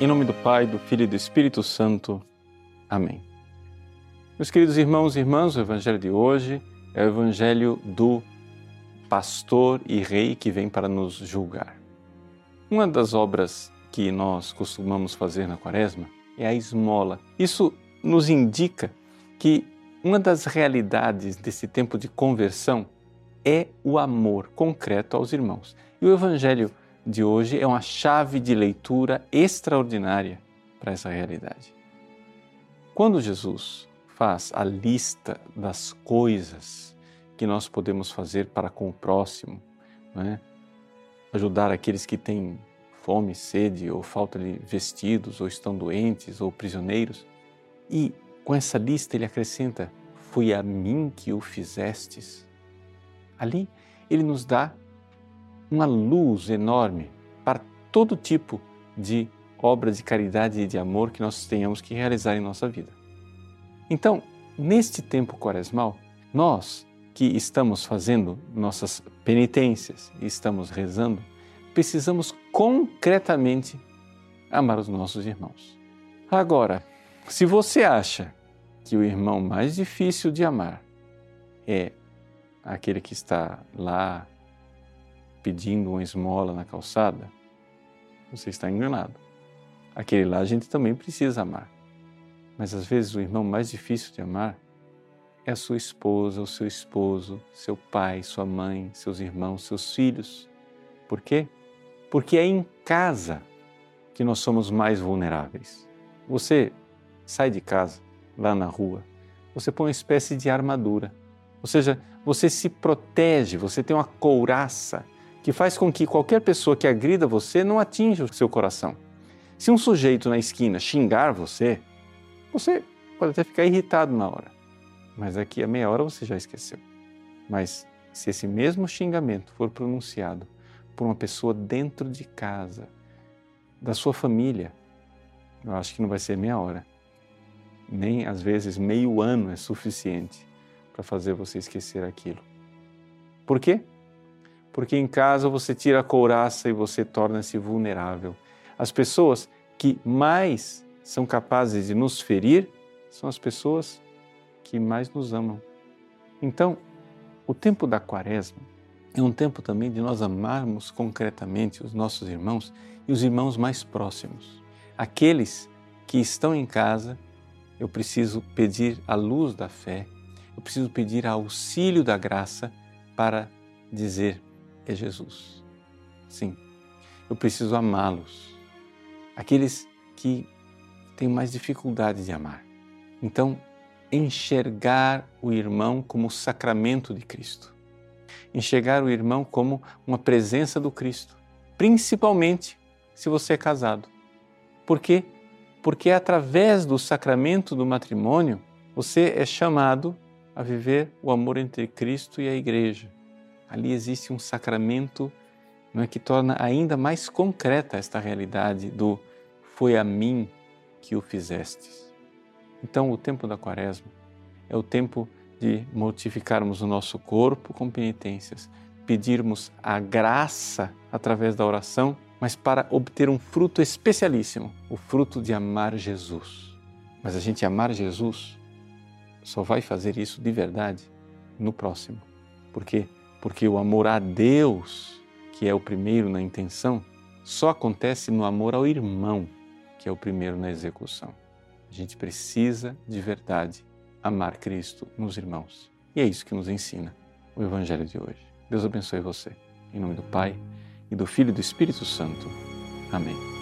Em nome do Pai, do Filho e do Espírito Santo. Amém. Meus queridos irmãos e irmãs, o Evangelho de hoje é o Evangelho do pastor e rei que vem para nos julgar. Uma das obras que nós costumamos fazer na Quaresma é a esmola. Isso nos indica que uma das realidades desse tempo de conversão é o amor concreto aos irmãos. E o Evangelho de hoje é uma chave de leitura extraordinária para essa realidade. Quando Jesus faz a lista das coisas que nós podemos fazer para com o próximo, é? ajudar aqueles que têm fome, sede ou falta de vestidos, ou estão doentes ou prisioneiros, e com essa lista ele acrescenta: Foi a mim que o fizestes. Ali ele nos dá uma luz enorme para todo tipo de obra de caridade e de amor que nós tenhamos que realizar em nossa vida. Então, neste tempo quaresmal, nós que estamos fazendo nossas penitências e estamos rezando, precisamos concretamente amar os nossos irmãos. Agora, se você acha que o irmão mais difícil de amar é aquele que está lá pedindo uma esmola na calçada, você está enganado. Aquele lá a gente também precisa amar. Mas às vezes o irmão mais difícil de amar é a sua esposa, o seu esposo, seu pai, sua mãe, seus irmãos, seus filhos. Por quê? Porque é em casa que nós somos mais vulneráveis. Você sai de casa, lá na rua, você põe uma espécie de armadura. Ou seja, você se protege, você tem uma couraça que faz com que qualquer pessoa que agrida você não atinja o seu coração. Se um sujeito na esquina xingar você, você pode até ficar irritado na hora, mas daqui a meia hora você já esqueceu. Mas se esse mesmo xingamento for pronunciado por uma pessoa dentro de casa, da sua família, eu acho que não vai ser meia hora. Nem às vezes meio ano é suficiente para fazer você esquecer aquilo. Por quê? Porque em casa você tira a couraça e você torna-se vulnerável. As pessoas que mais são capazes de nos ferir são as pessoas que mais nos amam. Então, o tempo da quaresma é um tempo também de nós amarmos concretamente os nossos irmãos e os irmãos mais próximos. Aqueles que estão em casa, eu preciso pedir a luz da fé, eu preciso pedir auxílio da graça para dizer: é Jesus. Sim, eu preciso amá-los. Aqueles que têm mais dificuldade de amar. Então, enxergar o irmão como o sacramento de Cristo. Enxergar o irmão como uma presença do Cristo, principalmente se você é casado. Por quê? Porque é através do sacramento do matrimônio você é chamado a viver o amor entre Cristo e a Igreja ali existe um sacramento não é, que torna ainda mais concreta esta realidade do foi a mim que o fizestes. Então, o tempo da quaresma é o tempo de mortificarmos o nosso corpo com penitências, pedirmos a graça através da oração, mas para obter um fruto especialíssimo, o fruto de amar Jesus. Mas a gente amar Jesus só vai fazer isso de verdade no próximo. Porque porque o amor a Deus, que é o primeiro na intenção, só acontece no amor ao irmão, que é o primeiro na execução. A gente precisa de verdade amar Cristo nos irmãos. E é isso que nos ensina o Evangelho de hoje. Deus abençoe você. Em nome do Pai, e do Filho e do Espírito Santo. Amém.